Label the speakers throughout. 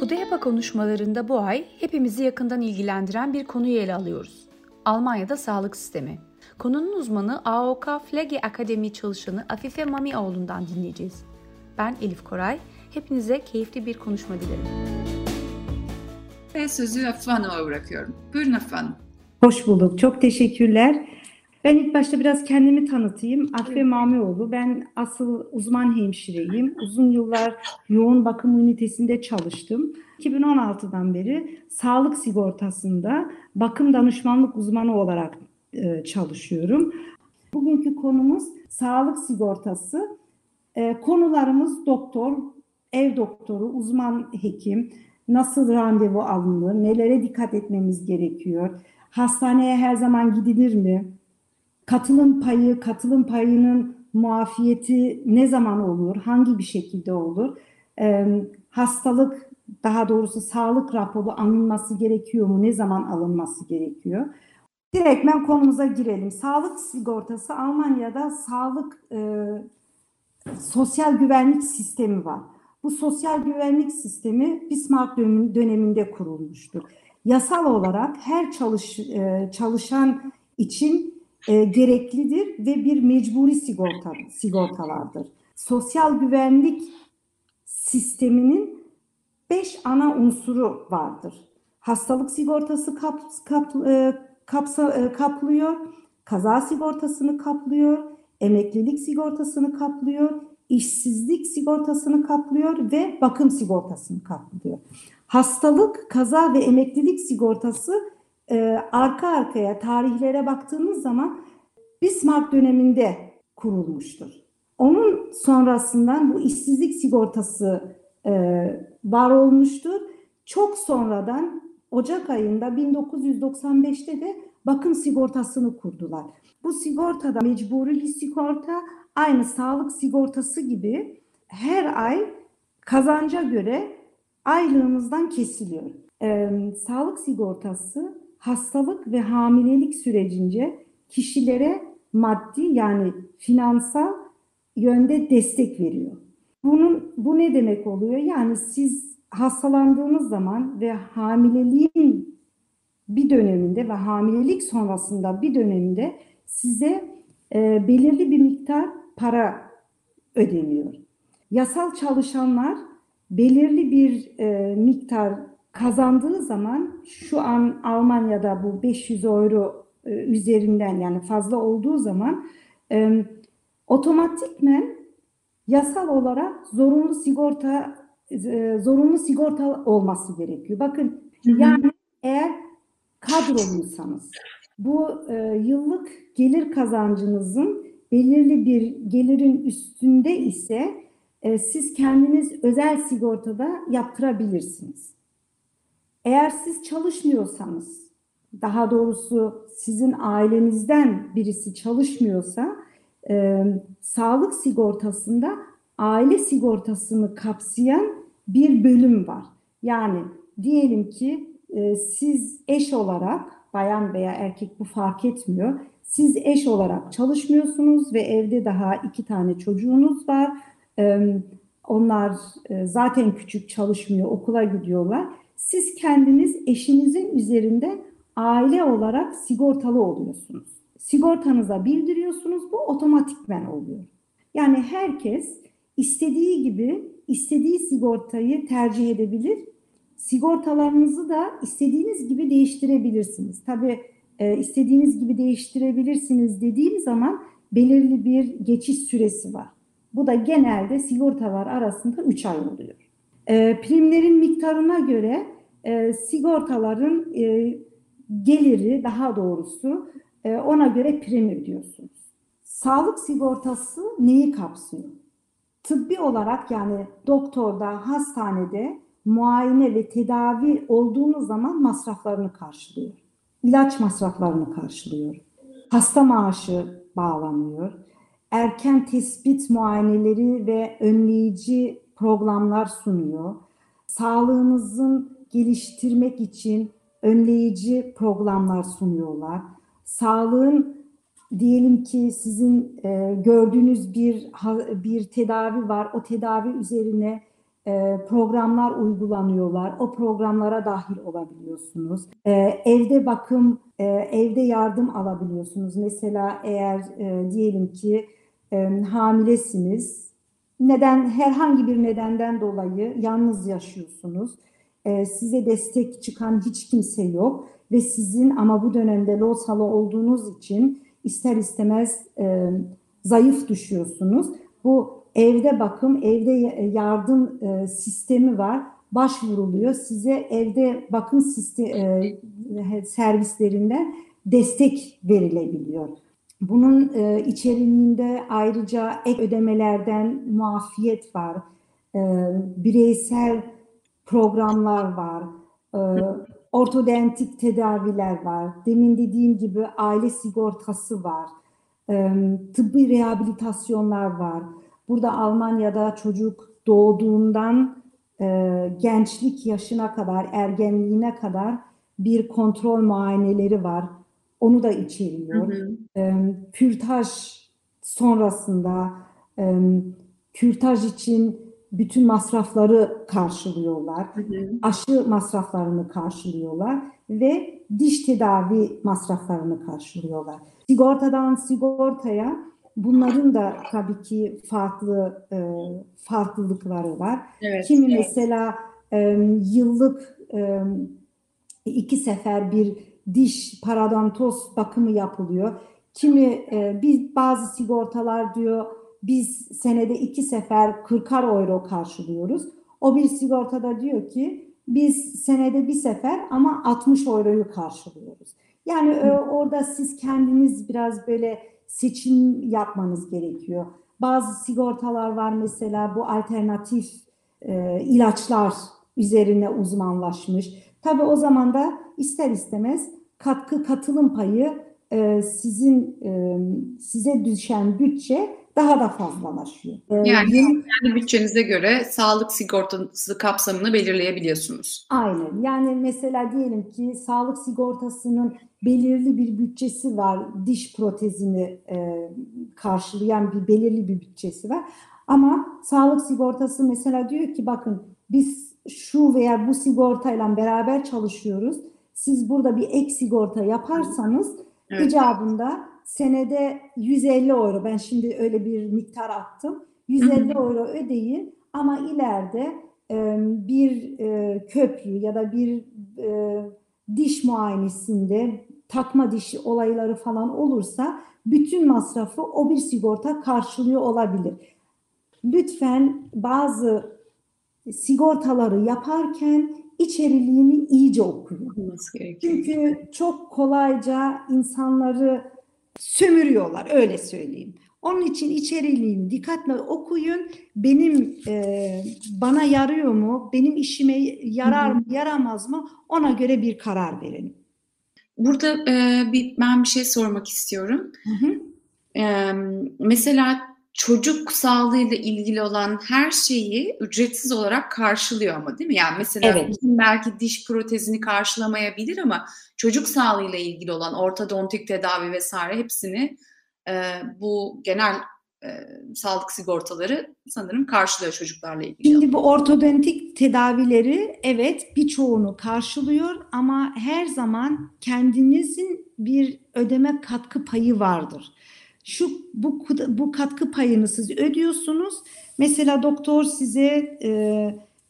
Speaker 1: Pudeyapa konuşmalarında bu ay hepimizi yakından ilgilendiren bir konuyu ele alıyoruz. Almanya'da sağlık sistemi. Konunun uzmanı AOK Flege Akademi çalışanı Afife Mamioğlu'ndan dinleyeceğiz. Ben Elif Koray. Hepinize keyifli bir konuşma dilerim.
Speaker 2: Ve sözü Afife Hanım'a bırakıyorum. Buyurun Afife Hanım.
Speaker 3: Hoş bulduk. Çok teşekkürler. Ben ilk başta biraz kendimi tanıtayım. Afife Mamioğlu. Ben asıl uzman hemşireyim. Uzun yıllar yoğun bakım ünitesinde çalıştım. 2016'dan beri sağlık sigortasında bakım danışmanlık uzmanı olarak e, çalışıyorum. Bugünkü konumuz sağlık sigortası. E, konularımız doktor, ev doktoru, uzman hekim, nasıl randevu alınır, nelere dikkat etmemiz gerekiyor, hastaneye her zaman gidilir mi, katılım payı, katılım payının muafiyeti ne zaman olur, hangi bir şekilde olur, e, hastalık daha doğrusu sağlık raporu alınması gerekiyor mu, ne zaman alınması gerekiyor. Direktmen konumuza girelim. Sağlık sigortası Almanya'da sağlık e, sosyal güvenlik sistemi var. Bu sosyal güvenlik sistemi Bismarck döneminde kurulmuştur. Yasal olarak her çalış, e, çalışan için e, gereklidir ve bir mecburi sigorta sigortalardır. Sosyal güvenlik sisteminin beş ana unsuru vardır. Hastalık sigortası kap, kap, e, kapsa, e, kaplıyor, kaza sigortasını kaplıyor, emeklilik sigortasını kaplıyor, işsizlik sigortasını kaplıyor ve bakım sigortasını kaplıyor. Hastalık, kaza ve emeklilik sigortası e, arka arkaya tarihlere baktığımız zaman Bismarck döneminde kurulmuştur. Onun sonrasından bu işsizlik sigortası e, var olmuştur. Çok sonradan Ocak ayında 1995'te de bakım sigortasını kurdular. Bu sigortada mecburi bir sigorta aynı sağlık sigortası gibi her ay kazanca göre aylığımızdan kesiliyor. Ee, sağlık sigortası hastalık ve hamilelik sürecince kişilere maddi yani finansal yönde destek veriyor. Bunun bu ne demek oluyor? Yani siz hastalandığınız zaman ve hamileliğin bir döneminde ve hamilelik sonrasında bir döneminde size e, belirli bir miktar para ödeniyor. Yasal çalışanlar belirli bir e, miktar kazandığı zaman şu an Almanya'da bu 500 euro e, üzerinden yani fazla olduğu zaman e, otomatikmen yasal olarak zorunlu sigorta e, zorunlu sigorta olması gerekiyor. Bakın hı hı. yani eğer kadroluysanız bu e, yıllık gelir kazancınızın belirli bir gelirin üstünde ise e, siz kendiniz özel sigortada yaptırabilirsiniz. Eğer siz çalışmıyorsanız, daha doğrusu sizin ailenizden birisi çalışmıyorsa, e, sağlık sigortasında aile sigortasını kapsayan bir bölüm var. Yani diyelim ki e, siz eş olarak, bayan veya erkek bu fark etmiyor, siz eş olarak çalışmıyorsunuz ve evde daha iki tane çocuğunuz var. E, onlar e, zaten küçük çalışmıyor, okula gidiyorlar. Siz kendiniz eşinizin üzerinde aile olarak sigortalı oluyorsunuz. Sigortanıza bildiriyorsunuz, bu otomatikmen oluyor. Yani herkes istediği gibi istediği sigortayı tercih edebilir. Sigortalarınızı da istediğiniz gibi değiştirebilirsiniz. Tabii e, istediğiniz gibi değiştirebilirsiniz dediğim zaman belirli bir geçiş süresi var. Bu da genelde sigortalar arasında 3 ay oluyor. E, primlerin miktarına göre e, sigortaların e, geliri daha doğrusu e, ona göre prim ödüyorsunuz. Sağlık sigortası neyi kapsıyor? Tıbbi olarak yani doktorda, hastanede muayene ve tedavi olduğunuz zaman masraflarını karşılıyor. İlaç masraflarını karşılıyor. Hasta maaşı bağlanıyor. Erken tespit muayeneleri ve önleyici programlar sunuyor. Sağlığınızın geliştirmek için önleyici programlar sunuyorlar. Sağlığın diyelim ki sizin e, gördüğünüz bir bir tedavi var. O tedavi üzerine e, programlar uygulanıyorlar. O programlara dahil olabiliyorsunuz. E, evde bakım, e, evde yardım alabiliyorsunuz. Mesela eğer e, diyelim ki e, hamilesiniz, neden herhangi bir nedenden dolayı yalnız yaşıyorsunuz. E, size destek çıkan hiç kimse yok ve sizin ama bu dönemde losalı olduğunuz için ister istemez e, zayıf düşüyorsunuz. Bu evde bakım, evde yardım e, sistemi var. Başvuruluyor. Size evde bakım sistemi, e, servislerinden destek verilebiliyor. Bunun e, içeriğinde ayrıca ek ödemelerden muafiyet var. E, bireysel programlar var. E, ortodontik tedaviler var. Demin dediğim gibi aile sigortası var. E, tıbbi rehabilitasyonlar var. Burada Almanya'da çocuk doğduğundan e, gençlik yaşına kadar, ergenliğine kadar bir kontrol muayeneleri var. Onu da içeriyor. Hı hı. E, kürtaj sonrasında e, kürtaj için bütün masrafları karşılıyorlar. Hı hı. Aşı masraflarını karşılıyorlar ve diş tedavi masraflarını karşılıyorlar. Sigortadan sigortaya bunların da tabii ki farklı e, farklılıkları var. Evet, Kimi evet. mesela e, yıllık e, iki sefer bir diş paradontos bakımı yapılıyor. Kimi e, biz bazı sigortalar diyor biz senede iki sefer 40 euro karşılıyoruz. O bir sigortada diyor ki biz senede bir sefer ama 60 euroyu karşılıyoruz. Yani e, orada siz kendiniz biraz böyle seçim yapmanız gerekiyor. Bazı sigortalar var mesela bu alternatif e, ilaçlar üzerine uzmanlaşmış. Tabii o zaman da ister istemez katkı katılım payı e, sizin e, size düşen bütçe daha da fazlalaşıyor.
Speaker 2: Ee, yani kendi bütçenize göre sağlık sigortası kapsamını belirleyebiliyorsunuz.
Speaker 3: Aynen. Yani mesela diyelim ki sağlık sigortasının belirli bir bütçesi var. Diş protezini e, karşılayan bir belirli bir bütçesi var. Ama sağlık sigortası mesela diyor ki bakın biz şu veya bu sigortayla beraber çalışıyoruz. Siz burada bir ek sigorta yaparsanız evet. icabında senede 150 euro ben şimdi öyle bir miktar attım. 150 euro ödeyin ama ileride e, bir e, köprü ya da bir e, diş muayenesinde takma diş olayları falan olursa bütün masrafı o bir sigorta karşılıyor olabilir. Lütfen bazı sigortaları yaparken içeriliğini iyice okuyun. Çünkü çok kolayca insanları sömürüyorlar öyle söyleyeyim. Onun için içeriğini dikkatle okuyun. Benim e, bana yarıyor mu? Benim işime yarar mı, yaramaz mı? Ona göre bir karar verin.
Speaker 2: Burada e, bir ben bir şey sormak istiyorum. Hı hı. E, mesela çocuk sağlığıyla ilgili olan her şeyi ücretsiz olarak karşılıyor ama değil mi? Yani mesela evet. belki diş protezini karşılamayabilir ama çocuk sağlığıyla ilgili olan ortodontik tedavi vesaire hepsini e, bu genel e, sağlık sigortaları sanırım karşılıyor çocuklarla ilgili.
Speaker 3: Şimdi bu ortodontik tedavileri evet birçoğunu karşılıyor ama her zaman kendinizin bir ödeme katkı payı vardır şu bu bu katkı payını siz ödüyorsunuz. Mesela doktor size e,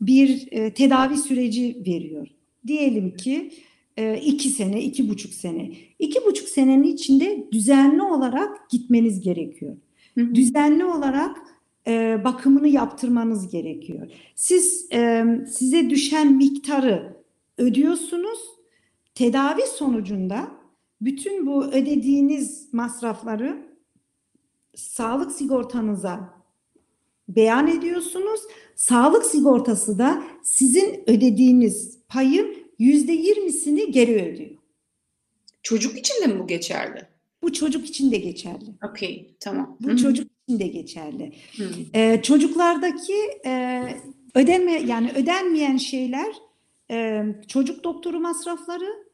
Speaker 3: bir e, tedavi süreci veriyor. Diyelim ki e, iki sene, iki buçuk sene. İki buçuk senenin içinde düzenli olarak gitmeniz gerekiyor. Hı. Düzenli olarak e, bakımını yaptırmanız gerekiyor. Siz e, size düşen miktarı ödüyorsunuz. Tedavi sonucunda bütün bu ödediğiniz masrafları sağlık sigortanıza beyan ediyorsunuz. Sağlık sigortası da sizin ödediğiniz payın yüzde yirmisini geri ödüyor.
Speaker 2: Çocuk için de mi bu geçerli?
Speaker 3: Bu çocuk için de geçerli.
Speaker 2: Okey, tamam.
Speaker 3: Bu Hı-hı. çocuk için de geçerli. Ee, çocuklardaki e, ödeme yani ödenmeyen şeyler e, çocuk doktoru masrafları,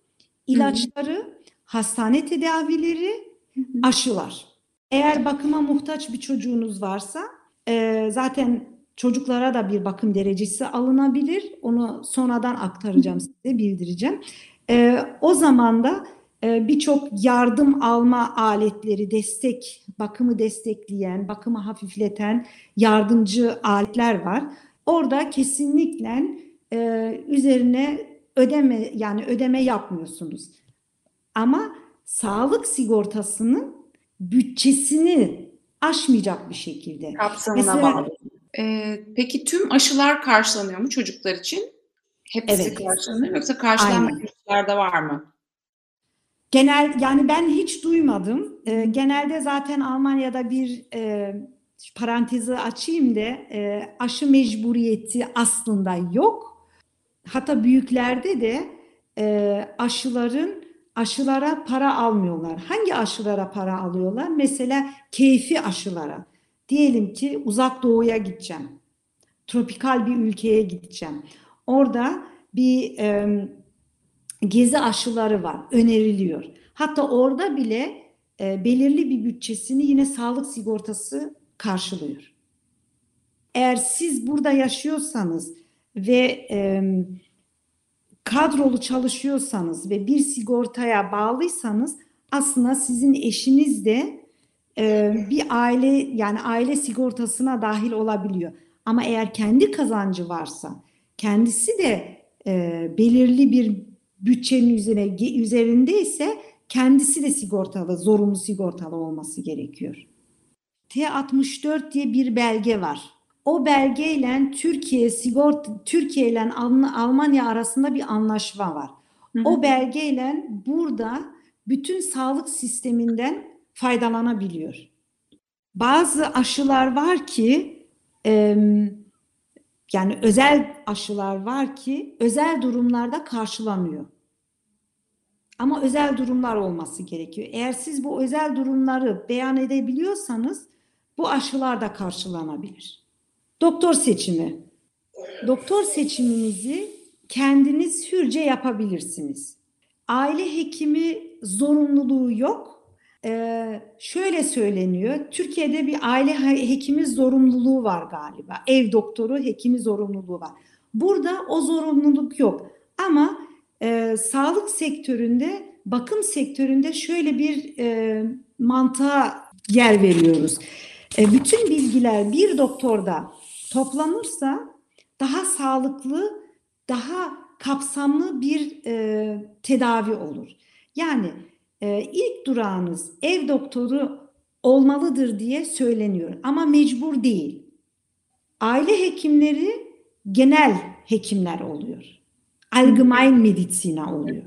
Speaker 3: ilaçları, Hı-hı. hastane tedavileri, Hı-hı. aşılar. Eğer bakıma muhtaç bir çocuğunuz varsa e, zaten Çocuklara da bir bakım derecesi alınabilir. Onu sonradan aktaracağım size, bildireceğim. E, o zaman da e, birçok yardım alma aletleri, destek, bakımı destekleyen, bakımı hafifleten yardımcı aletler var. Orada kesinlikle e, üzerine ödeme yani ödeme yapmıyorsunuz. Ama sağlık sigortasının bütçesini aşmayacak bir şekilde.
Speaker 2: Kapsamına
Speaker 3: Mesela-
Speaker 2: bağlı. Ee, peki tüm aşılar karşılanıyor mu çocuklar için? Hepsi
Speaker 3: Evet.
Speaker 2: karşılanıyor mu yoksa karşılanmayan aşılar da var mı?
Speaker 3: Genel yani ben hiç duymadım. Ee, genelde zaten Almanya'da bir e, parantezi açayım da e, aşı mecburiyeti aslında yok. Hatta büyüklerde de e, aşıların aşılara para almıyorlar. Hangi aşılara para alıyorlar? Mesela keyfi aşılara. Diyelim ki uzak doğuya gideceğim. Tropikal bir ülkeye gideceğim. Orada bir e, gezi aşıları var, öneriliyor. Hatta orada bile e, belirli bir bütçesini yine sağlık sigortası karşılıyor. Eğer siz burada yaşıyorsanız ve e, kadrolu çalışıyorsanız ve bir sigortaya bağlıysanız aslında sizin eşiniz de e, bir aile yani aile sigortasına dahil olabiliyor. Ama eğer kendi kazancı varsa, kendisi de e, belirli bir bütçenin üzerine üzerindeyse kendisi de sigortalı, zorunlu sigortalı olması gerekiyor. T64 diye bir belge var. O belgeyle Türkiye sigorta Türkiye ile Alm- Almanya arasında bir anlaşma var.
Speaker 2: Hı hı.
Speaker 3: O belgeyle burada bütün sağlık sisteminden faydalanabiliyor. Bazı aşılar var ki em, yani özel aşılar var ki özel durumlarda karşılanıyor. Ama özel durumlar olması gerekiyor. Eğer siz bu özel durumları beyan edebiliyorsanız bu aşılar da karşılanabilir. Doktor seçimi. Doktor seçiminizi kendiniz hürce yapabilirsiniz. Aile hekimi zorunluluğu yok. Ee, şöyle söyleniyor. Türkiye'de bir aile he- hekimi zorunluluğu var galiba. Ev doktoru hekimi zorunluluğu var. Burada o zorunluluk yok. Ama e, sağlık sektöründe, bakım sektöründe şöyle bir e, mantığa yer veriyoruz. E, bütün bilgiler bir doktorda toplanırsa daha sağlıklı, daha kapsamlı bir e, tedavi olur. Yani e, ilk durağınız ev doktoru olmalıdır diye söyleniyor ama mecbur değil. Aile hekimleri genel hekimler oluyor. Allgemein Mediziner oluyor.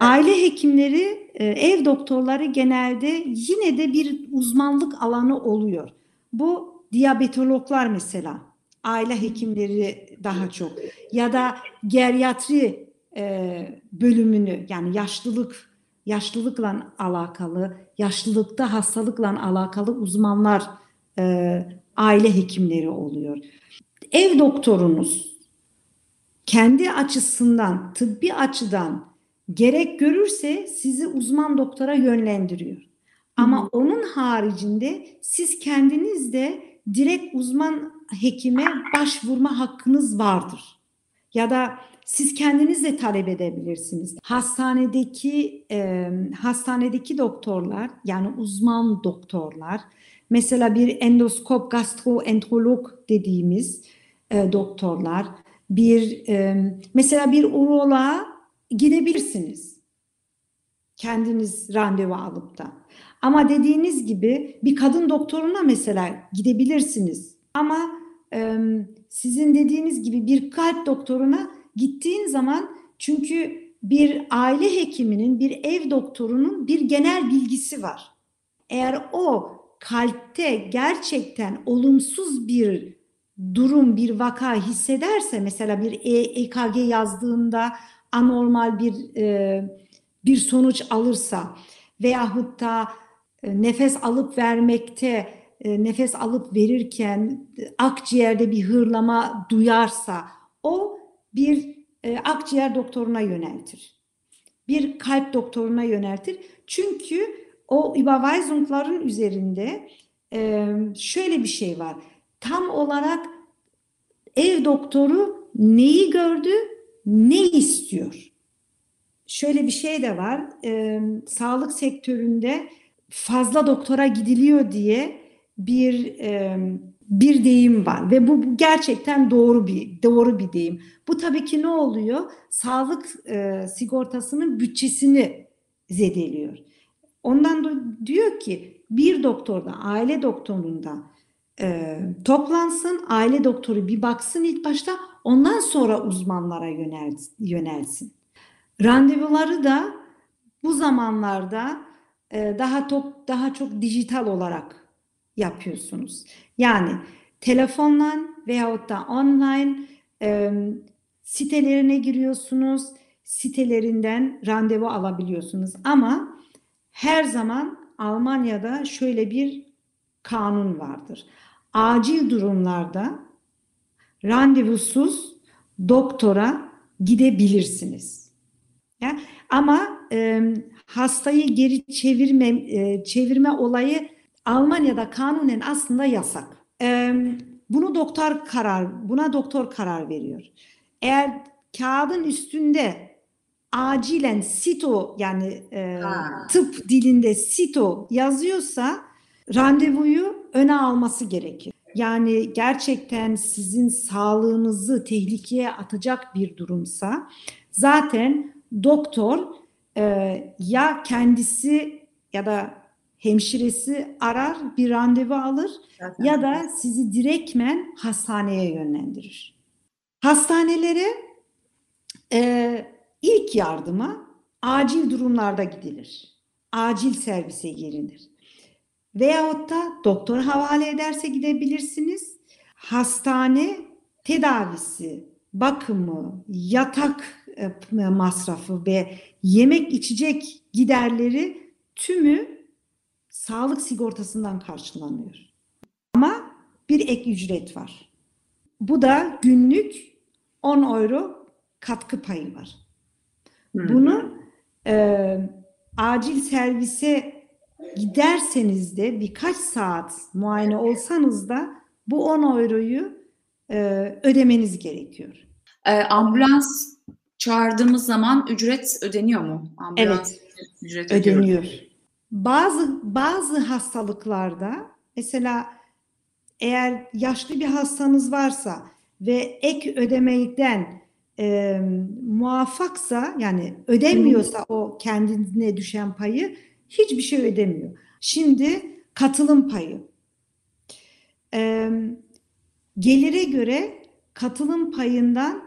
Speaker 3: Aile hekimleri, e, ev doktorları genelde yine de bir uzmanlık alanı oluyor. Bu diyabetologlar mesela, aile hekimleri daha çok ya da geriatri e, bölümünü yani yaşlılık, yaşlılıkla alakalı, yaşlılıkta hastalıkla alakalı uzmanlar e, aile hekimleri oluyor. Ev doktorunuz kendi açısından, tıbbi açıdan gerek görürse sizi uzman doktora yönlendiriyor. Ama onun haricinde siz kendiniz de direkt uzman hekime başvurma hakkınız vardır. Ya da siz kendiniz de talep edebilirsiniz. Hastanedeki e, hastanedeki doktorlar yani uzman doktorlar mesela bir endoskop gastroenterolog dediğimiz e, doktorlar bir e, mesela bir uroloğa gidebilirsiniz. Kendiniz randevu alıp da. Ama dediğiniz gibi bir kadın doktoruna mesela gidebilirsiniz. Ama e, sizin dediğiniz gibi bir kalp doktoruna gittiğin zaman çünkü bir aile hekiminin, bir ev doktorunun bir genel bilgisi var. Eğer o kalpte gerçekten olumsuz bir durum, bir vaka hissederse mesela bir E- EKG yazdığında anormal bir e, bir sonuç alırsa veyahut da e, nefes alıp vermekte e, nefes alıp verirken e, akciğerde bir hırlama duyarsa o bir e, akciğer doktoruna yöneltir. Bir kalp doktoruna yöneltir. Çünkü o Überweisungların üzerinde şöyle bir şey var. Tam olarak ev doktoru neyi gördü, ne istiyor? Şöyle bir şey de var. Sağlık sektöründe fazla doktora gidiliyor diye bir e, bir deyim var ve bu gerçekten doğru bir doğru bir deyim. Bu tabii ki ne oluyor? Sağlık e, sigortasının bütçesini zedeliyor. Ondan da diyor ki bir doktorda, aile doktorunda e, toplansın, aile doktoru bir baksın ilk başta, ondan sonra uzmanlara yönel, yönelsin. Randevuları da bu zamanlarda daha top, daha çok dijital olarak yapıyorsunuz. Yani telefonla veyahut da online e, sitelerine giriyorsunuz, sitelerinden randevu alabiliyorsunuz. Ama her zaman Almanya'da şöyle bir kanun vardır. Acil durumlarda randevusuz doktora gidebilirsiniz. Ya, ama e, hastayı geri çevirme e, çevirme olayı Almanya'da kanunen aslında yasak. E, bunu doktor karar buna doktor karar veriyor. Eğer kağıdın üstünde acilen sito yani e, tıp dilinde sito yazıyorsa randevuyu öne alması gerekir. Yani gerçekten sizin sağlığınızı tehlikeye atacak bir durumsa zaten doktor e, ya kendisi ya da hemşiresi arar bir randevu alır zaten. ya da sizi direktmen hastaneye yönlendirir. Hastanelere e, ilk yardıma acil durumlarda gidilir. Acil servise gelinir. Veyahut da doktor havale ederse gidebilirsiniz. Hastane tedavisi, bakımı, yatak masrafı ve yemek içecek giderleri tümü sağlık sigortasından karşılanıyor. Ama bir ek ücret var. Bu da günlük 10 euro katkı payı var. Bunu e, acil servise giderseniz de birkaç saat muayene olsanız da bu 10 euroyu e, ödemeniz gerekiyor.
Speaker 2: E, ambulans çağırdığımız zaman ücret ödeniyor mu?
Speaker 3: Ambulans evet, ücret ödeniyor. ödeniyor. Bazı bazı hastalıklarda mesela eğer yaşlı bir hastanız varsa ve ek ödemeyden e, muvaffaksa yani ödemiyorsa o kendine düşen payı hiçbir şey ödemiyor. Şimdi katılım payı. E, gelire göre katılım payından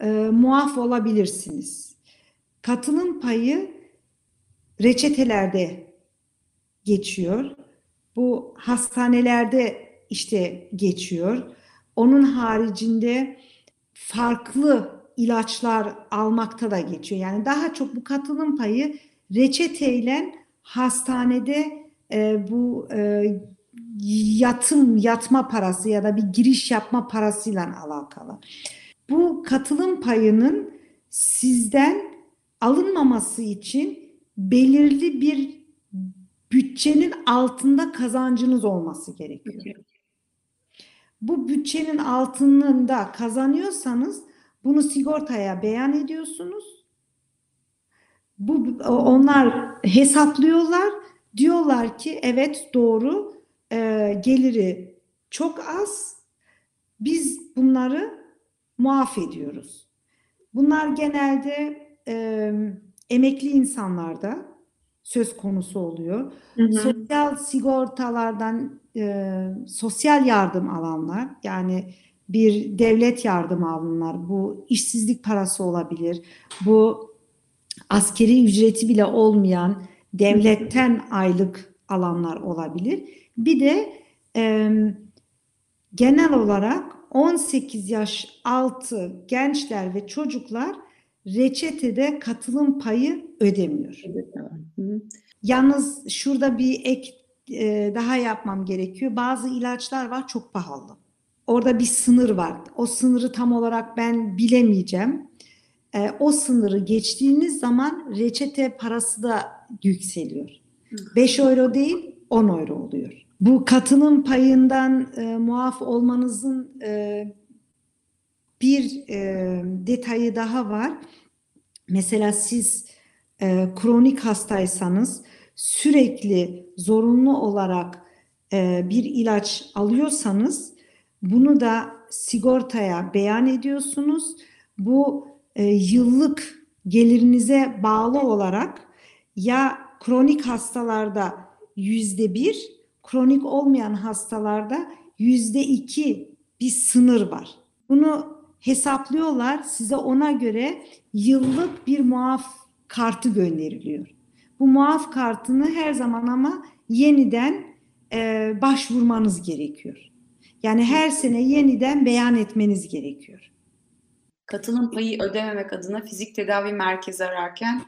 Speaker 3: e, muaf olabilirsiniz. Katılım payı reçetelerde geçiyor. Bu hastanelerde işte geçiyor. Onun haricinde farklı ilaçlar almakta da geçiyor. Yani daha çok bu katılım payı reçeteyle hastanede e, bu e, yatım yatma parası ya da bir giriş yapma parasıyla alakalı. Bu katılım payının sizden alınmaması için belirli bir bütçenin altında kazancınız olması gerekiyor. Bu bütçenin altında kazanıyorsanız bunu sigortaya beyan ediyorsunuz. Bu onlar hesaplıyorlar. Diyorlar ki evet doğru e, geliri çok az. Biz bunları muaf ediyoruz. Bunlar genelde e, emekli insanlarda söz konusu oluyor. Hı hı. Sosyal sigortalardan e, sosyal yardım alanlar yani bir devlet yardımı alanlar bu işsizlik parası olabilir. Bu askeri ücreti bile olmayan devletten aylık alanlar olabilir. Bir de e, genel olarak 18 yaş altı gençler ve çocuklar reçetede katılım payı ödemiyor. Yalnız şurada bir ek e, daha yapmam gerekiyor. Bazı ilaçlar var çok pahalı. Orada bir sınır var. O sınırı tam olarak ben bilemeyeceğim. E, o sınırı geçtiğiniz zaman reçete parası da yükseliyor. 5 euro değil 10 euro oluyor. Bu katılım payından e, muaf olmanızın e, bir e, detayı daha var. Mesela siz e, kronik hastaysanız sürekli zorunlu olarak e, bir ilaç alıyorsanız bunu da sigortaya beyan ediyorsunuz. Bu e, yıllık gelirinize bağlı olarak ya kronik hastalarda yüzde bir, kronik olmayan hastalarda yüzde iki bir sınır var. Bunu hesaplıyorlar. Size ona göre yıllık bir muaf kartı gönderiliyor. Bu muaf kartını her zaman ama yeniden e, başvurmanız gerekiyor. Yani her sene yeniden beyan etmeniz gerekiyor.
Speaker 2: Katılım payı ödememek adına fizik tedavi merkezi ararken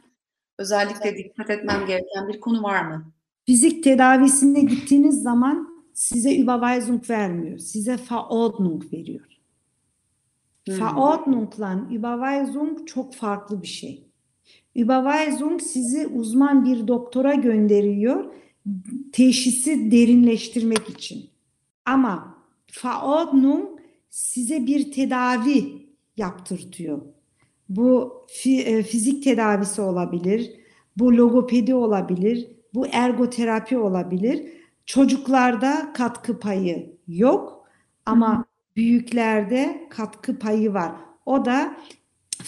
Speaker 2: özellikle dikkat etmem gereken bir konu var mı?
Speaker 3: Fizik tedavisine gittiğiniz zaman size Überweisung vermiyor. Size Verordnung veriyor. Hmm. Verordnung'la Überweisung çok farklı bir şey. Überweisung sizi uzman bir doktora gönderiyor teşhisi derinleştirmek için. Ama Verordnung size bir tedavi yaptırtıyor. Bu e, fizik tedavisi olabilir, bu logopedi olabilir, bu ergoterapi olabilir. Çocuklarda katkı payı yok ama büyüklerde katkı payı var. O da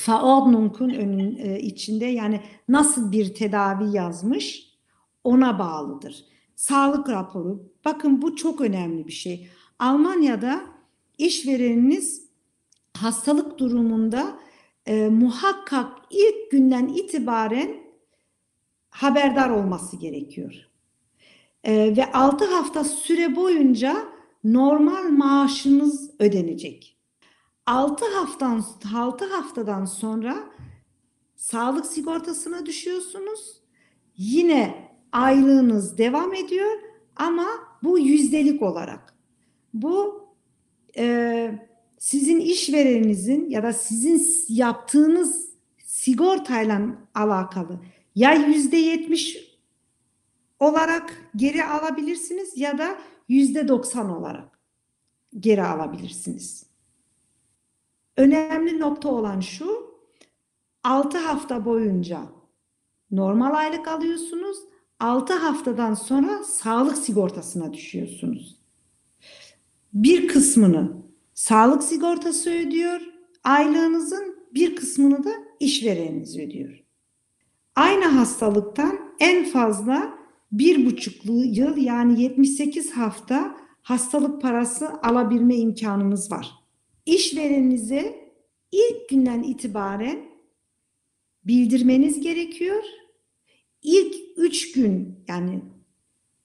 Speaker 3: Verordnung'un önün e, içinde yani nasıl bir tedavi yazmış ona bağlıdır. Sağlık raporu. Bakın bu çok önemli bir şey. Almanya'da işvereniniz hastalık durumunda e, muhakkak ilk günden itibaren haberdar olması gerekiyor. E, ve 6 hafta süre boyunca normal maaşınız ödenecek. 6 haftadan 6 haftadan sonra sağlık sigortasına düşüyorsunuz. Yine aylığınız devam ediyor ama bu yüzdelik olarak. Bu e, sizin işvereninizin ya da sizin yaptığınız sigortayla alakalı. Ya yüzde yetmiş olarak geri alabilirsiniz ya da yüzde doksan olarak geri alabilirsiniz. Önemli nokta olan şu, 6 hafta boyunca normal aylık alıyorsunuz 6 haftadan sonra sağlık sigortasına düşüyorsunuz. Bir kısmını sağlık sigortası ödüyor, aylığınızın bir kısmını da işvereniniz ödüyor. Aynı hastalıktan en fazla bir buçuk yıl yani 78 hafta hastalık parası alabilme imkanınız var. İşvereninize ilk günden itibaren bildirmeniz gerekiyor ilk üç gün yani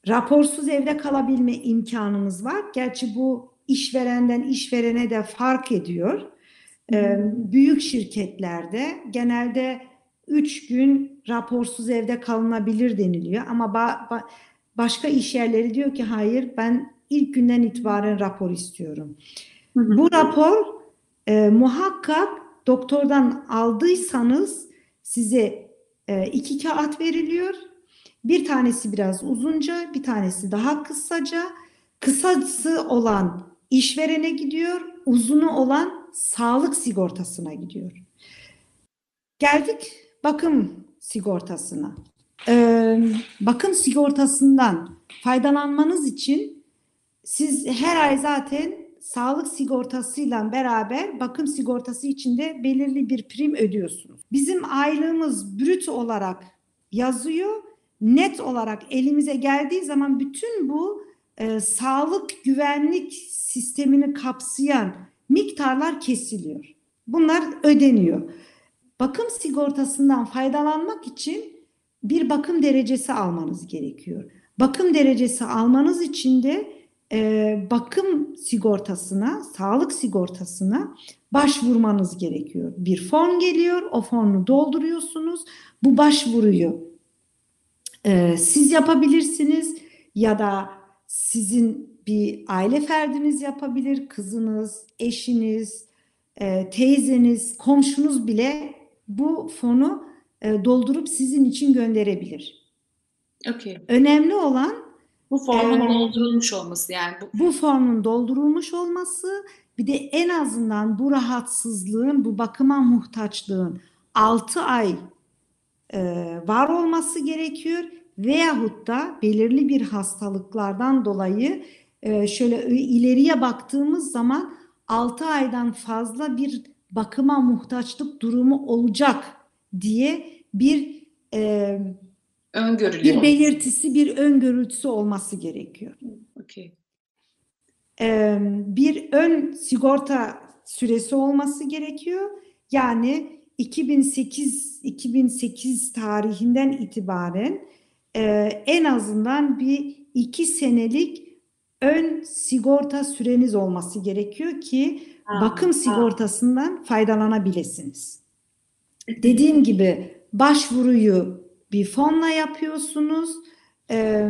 Speaker 3: raporsuz evde kalabilme imkanımız var. Gerçi bu işverenden işverene de fark ediyor. Ee, büyük şirketlerde genelde üç gün raporsuz evde kalınabilir deniliyor. Ama ba- ba- başka iş yerleri diyor ki hayır ben ilk günden itibaren rapor istiyorum. Hı hı. Bu rapor e, muhakkak doktordan aldıysanız size e, iki kağıt veriliyor. Bir tanesi biraz uzunca, bir tanesi daha kısaca. Kısası olan işverene gidiyor, uzunu olan sağlık sigortasına gidiyor. Geldik bakım sigortasına. Ee, bakım sigortasından faydalanmanız için siz her ay zaten sağlık sigortasıyla beraber bakım sigortası içinde belirli bir prim ödüyorsunuz. Bizim aylığımız brüt olarak yazıyor. Net olarak elimize geldiği zaman bütün bu e, sağlık güvenlik sistemini kapsayan miktarlar kesiliyor. Bunlar ödeniyor. Bakım sigortasından faydalanmak için bir bakım derecesi almanız gerekiyor. Bakım derecesi almanız için de e, bakım sigortasına, sağlık sigortasına başvurmanız gerekiyor. Bir form geliyor, o formu dolduruyorsunuz. Bu başvuruyu e, siz yapabilirsiniz ya da sizin bir aile ferdiniz yapabilir, kızınız, eşiniz, e, teyzeniz, komşunuz bile bu fonu e, doldurup sizin için gönderebilir.
Speaker 2: Okay.
Speaker 3: Önemli olan
Speaker 2: bu formun ee, doldurulmuş olması yani.
Speaker 3: Bu... bu formun doldurulmuş olması bir de en azından bu rahatsızlığın, bu bakıma muhtaçlığın 6 ay e, var olması gerekiyor veyahut da belirli bir hastalıklardan dolayı e, şöyle ileriye baktığımız zaman 6 aydan fazla bir bakıma muhtaçlık durumu olacak diye bir e,
Speaker 2: öngörülüyor.
Speaker 3: Bir belirtisi, bir öngörüsü olması gerekiyor.
Speaker 2: Okay.
Speaker 3: E, bir ön sigorta süresi olması gerekiyor. Yani 2008 2008 tarihinden itibaren e, en azından bir iki senelik ön sigorta süreniz olması gerekiyor ki ha, bakım sigortasından ha. faydalanabilirsiniz. Dediğim gibi başvuruyu bir fonla yapıyorsunuz. Ee,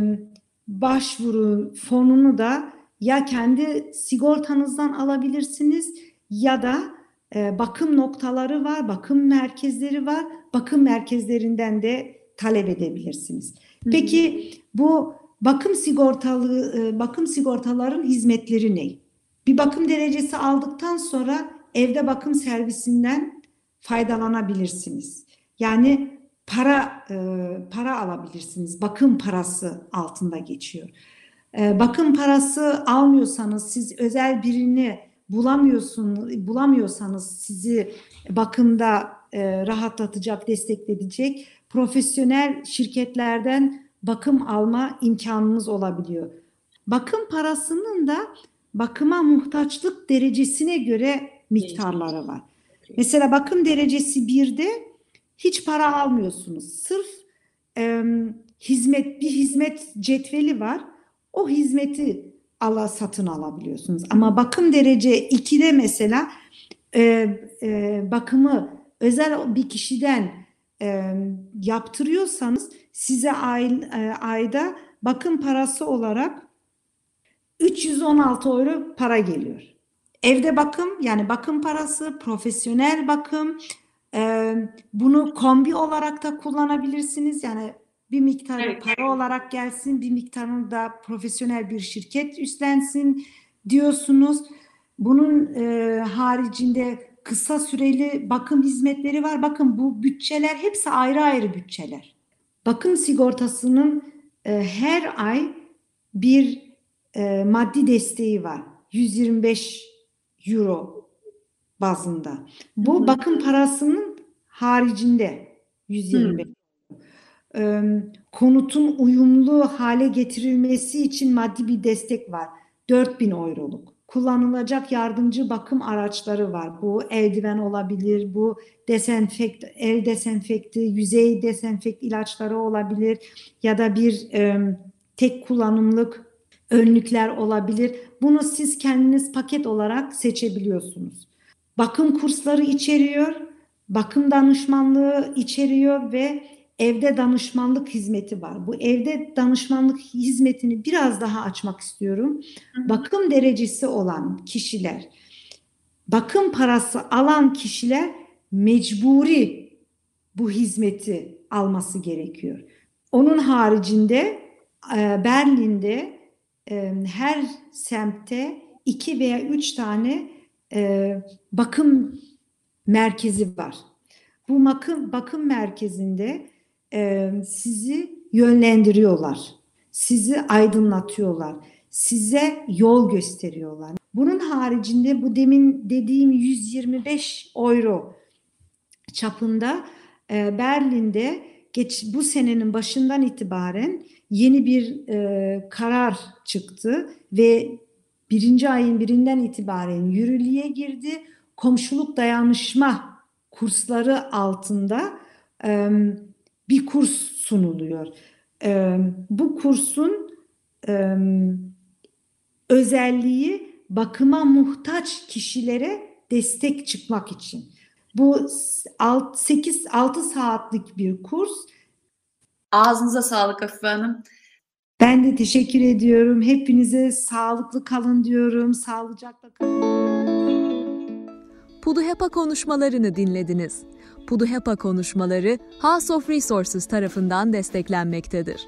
Speaker 3: başvuru fonunu da ya kendi sigortanızdan alabilirsiniz ya da e, bakım noktaları var, bakım merkezleri var. Bakım merkezlerinden de talep edebilirsiniz. Peki bu bakım sigortalı e, bakım sigortaların hizmetleri ne? Bir bakım derecesi aldıktan sonra evde bakım servisinden faydalanabilirsiniz. Yani para e, para alabilirsiniz. Bakım parası altında geçiyor. E, bakım parası almıyorsanız siz özel birini bulamıyorsun bulamıyorsanız sizi bakımda e, rahatlatacak, destekleyecek profesyonel şirketlerden bakım alma imkanınız olabiliyor. Bakım parasının da bakıma muhtaçlık derecesine göre miktarları var. Mesela bakım derecesi 1'de hiç para almıyorsunuz. Sırf e, hizmet bir hizmet cetveli var. O hizmeti ala satın alabiliyorsunuz. Ama bakım derece 2'de mesela e, e, bakımı özel bir kişiden e, yaptırıyorsanız size ay, e, ayda bakım parası olarak 316 euro para geliyor. Evde bakım yani bakım parası, profesyonel bakım, e, bunu kombi olarak da kullanabilirsiniz. Yani bir miktar evet. para olarak gelsin, bir miktarını da profesyonel bir şirket üstlensin diyorsunuz. Bunun e, haricinde kısa süreli bakım hizmetleri var. Bakın bu bütçeler hepsi ayrı ayrı bütçeler. Bakım sigortasının e, her ay bir e, maddi desteği var. 125 euro bazında. Bu Hı. bakım parasının haricinde 125. Hı. E, konutun uyumlu hale getirilmesi için maddi bir destek var. 4000 euroluk. Kullanılacak yardımcı bakım araçları var. Bu eldiven olabilir, bu desenfekt, el desenfekti, yüzey desenfekt ilaçları olabilir ya da bir e, tek kullanımlık önlükler olabilir. Bunu siz kendiniz paket olarak seçebiliyorsunuz. Bakım kursları içeriyor, bakım danışmanlığı içeriyor ve evde danışmanlık hizmeti var. Bu evde danışmanlık hizmetini biraz daha açmak istiyorum. Bakım derecesi olan kişiler, bakım parası alan kişiler mecburi bu hizmeti alması gerekiyor. Onun haricinde Berlin'de her semtte iki veya üç tane bakım merkezi var. Bu bakım, bakım merkezinde sizi yönlendiriyorlar, sizi aydınlatıyorlar, size yol gösteriyorlar. Bunun haricinde bu demin dediğim 125 euro çapında Berlin'de geç bu senenin başından itibaren yeni bir e, karar çıktı ve birinci ayın birinden itibaren yürürlüğe girdi. Komşuluk dayanışma kursları altında e, bir kurs sunuluyor. E, bu kursun e, özelliği bakıma muhtaç kişilere destek çıkmak için. Bu 8 6 saatlik bir kurs.
Speaker 2: Ağzınıza sağlık Afife Hanım.
Speaker 3: Ben de teşekkür ediyorum. Hepinize sağlıklı kalın diyorum. Sağlıcakla kalın.
Speaker 4: Puduhepa konuşmalarını dinlediniz. Puduhepa konuşmaları House of Resources tarafından desteklenmektedir.